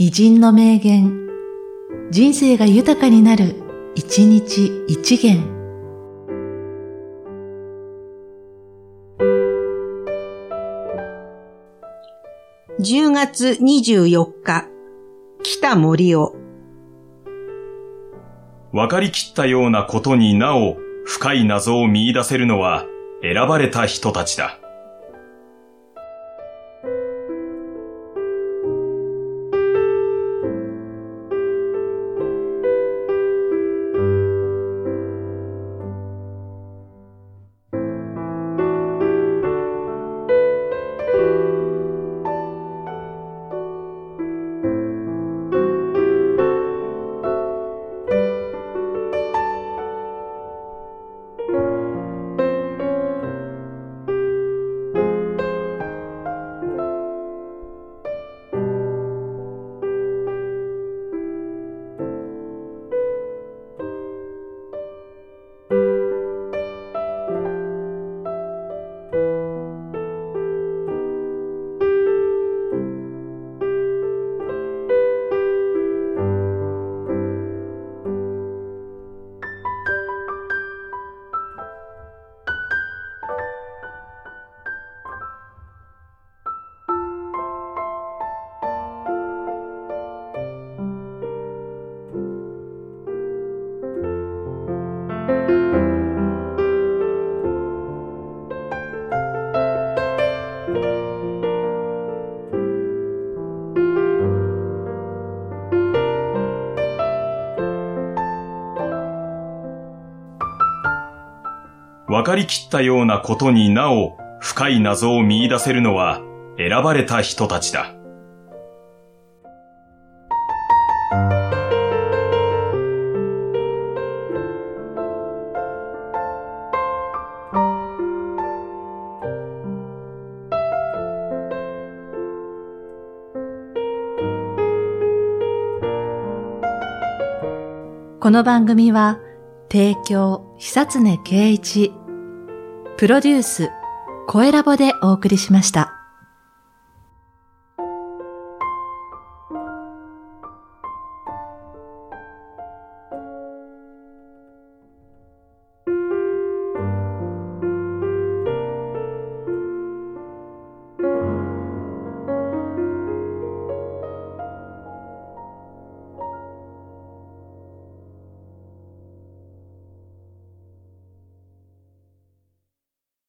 偉人の名言、人生が豊かになる、一日一元。10月24日、北森尾。分かりきったようなことになお深い謎を見出せるのは選ばれた人たちだ。分かりきったようなことになお深い謎を見出せるのは選ばれた人たちだ。この番組は、提供、久常圭一、プロデュース、声ラボでお送りしました。